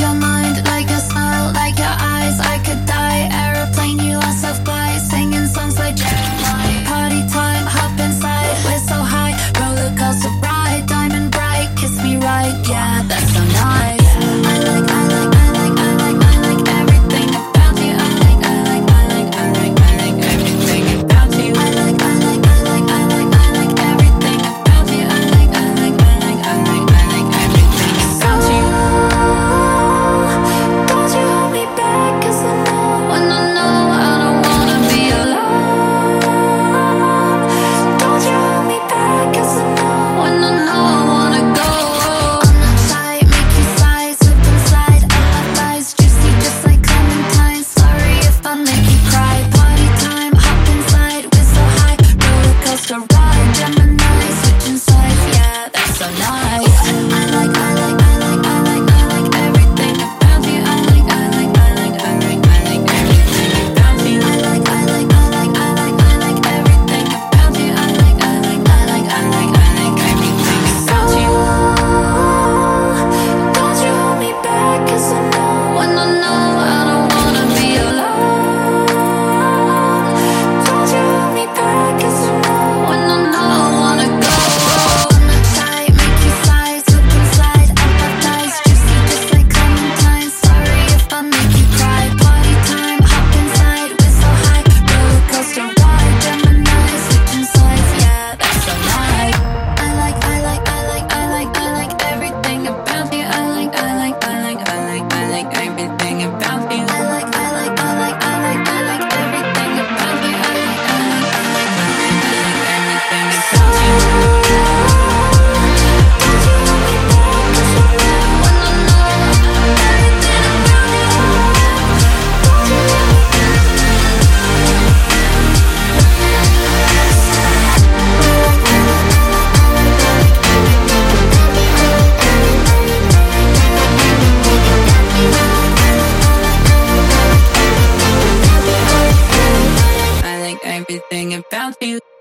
like everything about you.